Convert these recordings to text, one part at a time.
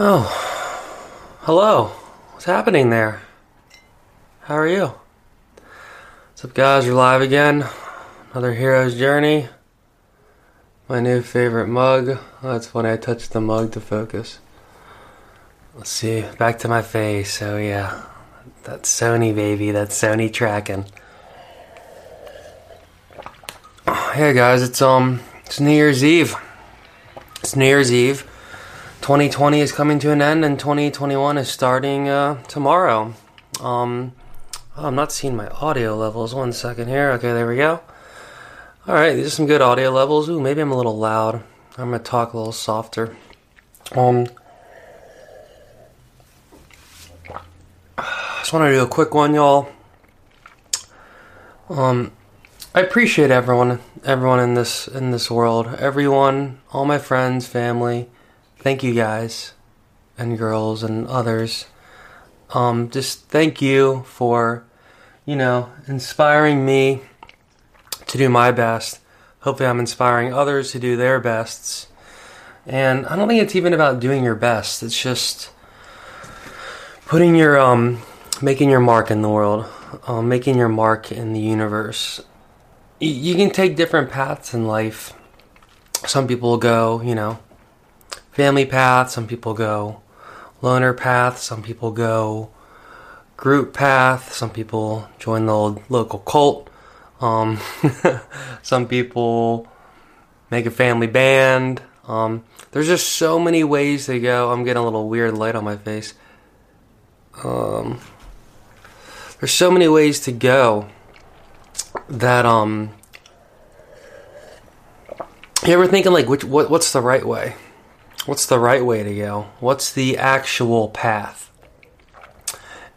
Oh, hello. What's happening there? How are you? What's up, guys? We're live again. Another hero's journey. My new favorite mug. Oh, that's when I touched the mug to focus. Let's see. Back to my face. Oh, yeah. That's Sony, baby. That's Sony tracking. Hey, guys. It's, um, it's New Year's Eve. It's New Year's Eve. 2020 is coming to an end and 2021 is starting uh, tomorrow. Um, oh, I'm not seeing my audio levels. One second here. Okay, there we go. All right, these are some good audio levels. Ooh, maybe I'm a little loud. I'm gonna talk a little softer. Um, I just want to do a quick one, y'all. Um, I appreciate everyone, everyone in this in this world, everyone, all my friends, family thank you guys and girls and others. Um, just thank you for, you know, inspiring me to do my best. Hopefully, I'm inspiring others to do their bests. And I don't think it's even about doing your best. It's just putting your, um, making your mark in the world, um, making your mark in the universe. You can take different paths in life. Some people go, you know, family path, some people go loner path, some people go group path, some people join the local cult, um, some people make a family band. Um, there's just so many ways to go. I'm getting a little weird light on my face. Um, there's so many ways to go that um you ever thinking like which what what's the right way What's the right way to go? What's the actual path?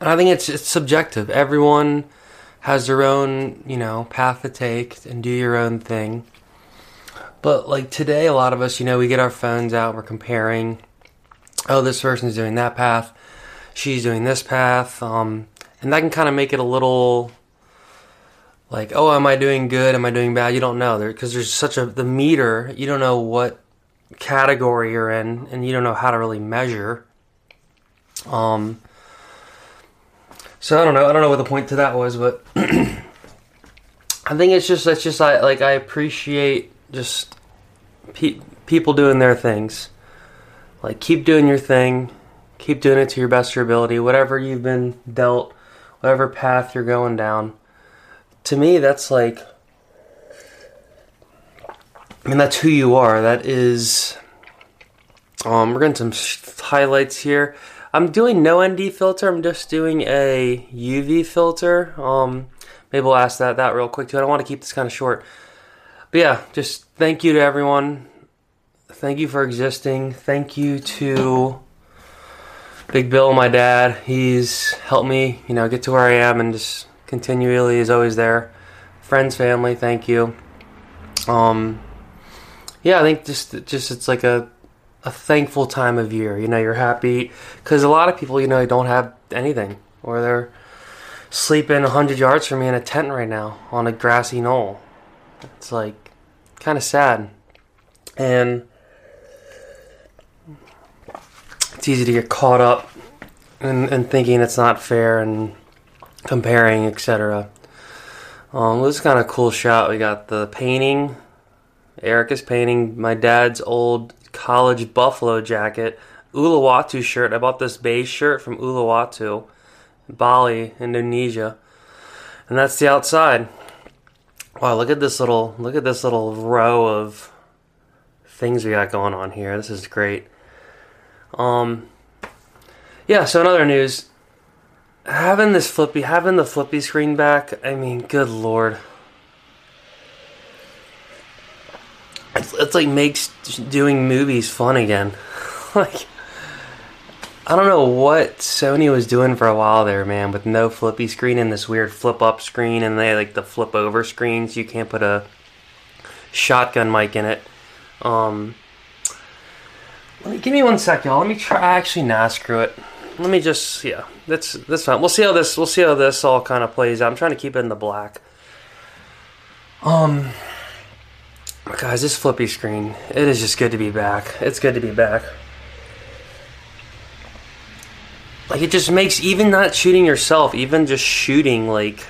And I think it's it's subjective. Everyone has their own, you know, path to take and do your own thing. But like today, a lot of us, you know, we get our phones out, we're comparing. Oh, this person's doing that path. She's doing this path. Um, and that can kind of make it a little like, oh, am I doing good? Am I doing bad? You don't know there because there's such a the meter. You don't know what category you're in and you don't know how to really measure. Um, so I don't know. I don't know what the point to that was, but I think it's just it's just I like I appreciate just pe- people doing their things. Like keep doing your thing, keep doing it to your best of your ability. Whatever you've been dealt, whatever path you're going down. To me, that's like I mean, that's who you are. That is. Um, we're getting some highlights here. I'm doing no ND filter. I'm just doing a UV filter. Um, maybe we'll ask that that real quick too. I don't want to keep this kind of short. But yeah, just thank you to everyone. Thank you for existing. Thank you to Big Bill, my dad. He's helped me, you know, get to where I am and just continually is always there. Friends, family, thank you. Um, yeah, I think just just it's like a a thankful time of year. You know, you're happy because a lot of people, you know, don't have anything, or they're sleeping hundred yards from me in a tent right now on a grassy knoll. It's like kind of sad, and it's easy to get caught up in, in thinking it's not fair and comparing, etc. Um, this is kind of cool shot. We got the painting Eric is painting my dad's old college buffalo jacket, Uluwatu shirt. I bought this beige shirt from Uluwatu, Bali, Indonesia. And that's the outside. Wow, look at this little look at this little row of things we got going on here. This is great. Um yeah, so in other news, having this flippy having the flippy screen back, I mean, good lord. It's, it's like makes doing movies fun again. like I don't know what Sony was doing for a while there, man, with no flippy screen and this weird flip up screen, and they like the flip over screens. You can't put a shotgun mic in it. Um, let me give me one sec, y'all. Let me try. Actually, nah, screw it. Let me just yeah. That's that's fine. We'll see how this we'll see how this all kind of plays out. I'm trying to keep it in the black. Um. Guys, this flippy screen, it is just good to be back. It's good to be back. like it just makes even not shooting yourself, even just shooting like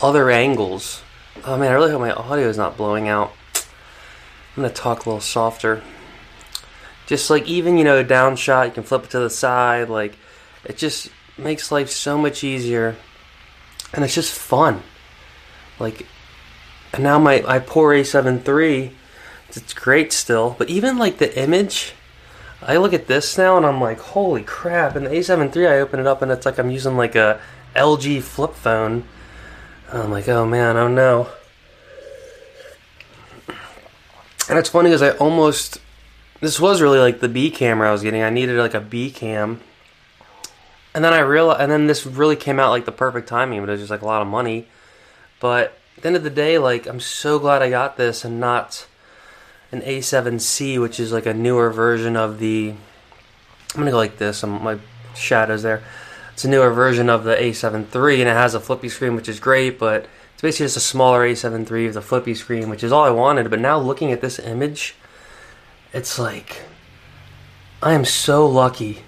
other angles. Oh man, I really hope my audio is not blowing out. I'm gonna talk a little softer. Just like even you know down shot, you can flip it to the side. Like it just makes life so much easier, and it's just fun. Like, and now my my poor A7 III, it's great still, but even like the image I look at this now and I'm like, holy crap! And the A7 III, I open it up and it's like I'm using like a LG flip phone. And I'm like, oh man, oh no. And it's funny because I almost, this was really like the B camera I was getting. I needed like a B cam. And then I realized, and then this really came out like the perfect timing, but it was just like a lot of money. But at the end of the day, like I'm so glad I got this and not an A7C, which is like a newer version of the. I'm gonna go like this. I'm, my shadows there. It's a newer version of the A7 III, and it has a flippy screen, which is great. But it's basically just a smaller A7 III with a flippy screen, which is all I wanted. But now looking at this image, it's like I am so lucky.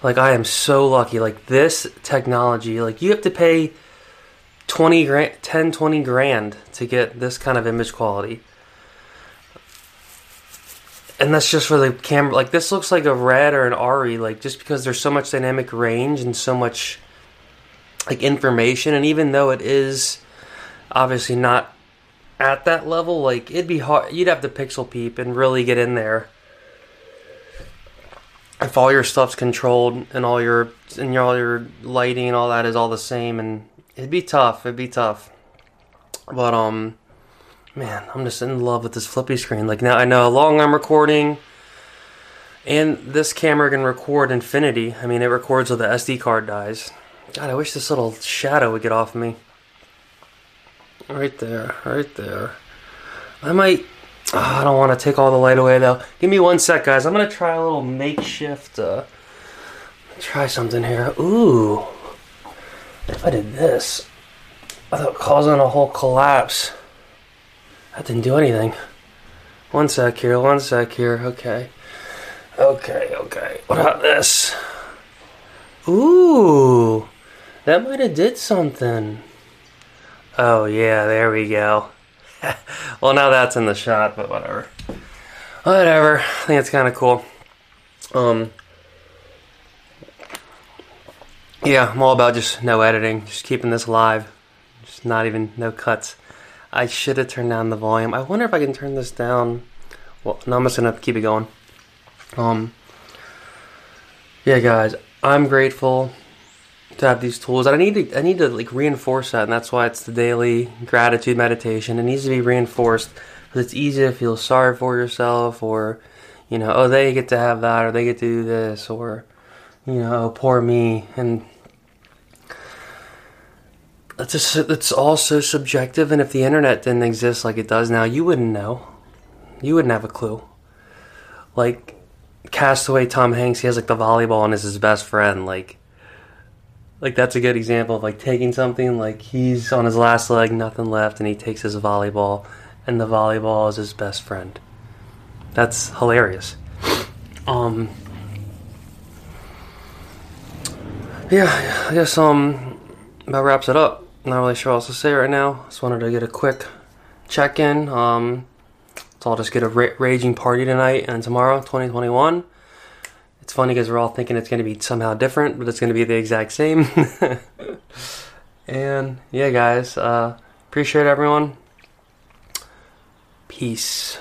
Like I am so lucky. Like this technology, like you have to pay 20 grand, 10, 20 grand to get this kind of image quality and that's just for the camera. Like this looks like a red or an ARRI, like just because there's so much dynamic range and so much like information. And even though it is obviously not at that level, like it'd be hard. You'd have to pixel peep and really get in there. If all your stuff's controlled and all your and all your lighting and all that is all the same, and it'd be tough. It'd be tough. But um man, I'm just in love with this flippy screen. Like now I know how long I'm recording. And this camera can record infinity. I mean, it records till the SD card dies. God, I wish this little shadow would get off me. Right there, right there. I might. Oh, I don't want to take all the light away though. Give me one sec, guys. I'm gonna try a little makeshift. Uh, try something here. Ooh. If I did this, without causing a whole collapse. That didn't do anything. One sec here, one sec here. Okay. Okay, okay. What about this? Ooh. That might have did something. Oh, yeah, there we go. well, now that's in the shot, but whatever. Whatever. I think it's kind of cool. Um. Yeah, I'm all about just no editing, just keeping this live. Just not even, no cuts. I should have turned down the volume. I wonder if I can turn this down. Well, no, I'm just gonna keep it going. Um, yeah, guys, I'm grateful to have these tools. I need to, I need to like reinforce that, and that's why it's the daily gratitude meditation. It needs to be reinforced because it's easy to feel sorry for yourself, or you know, oh, they get to have that, or they get to do this, or you know, oh, poor me, and just, it's all so subjective and if the internet didn't exist like it does now you wouldn't know. You wouldn't have a clue. Like castaway tom hanks he has like the volleyball and is his best friend like like that's a good example of like taking something like he's on his last leg nothing left and he takes his volleyball and the volleyball is his best friend. That's hilarious. Um yeah i guess um that wraps it up not really sure what else to say right now. Just wanted to get a quick check in. Um, so I'll just get a ra- raging party tonight and tomorrow, 2021. It's funny because we're all thinking it's going to be somehow different, but it's going to be the exact same. and yeah, guys, uh, appreciate everyone. Peace.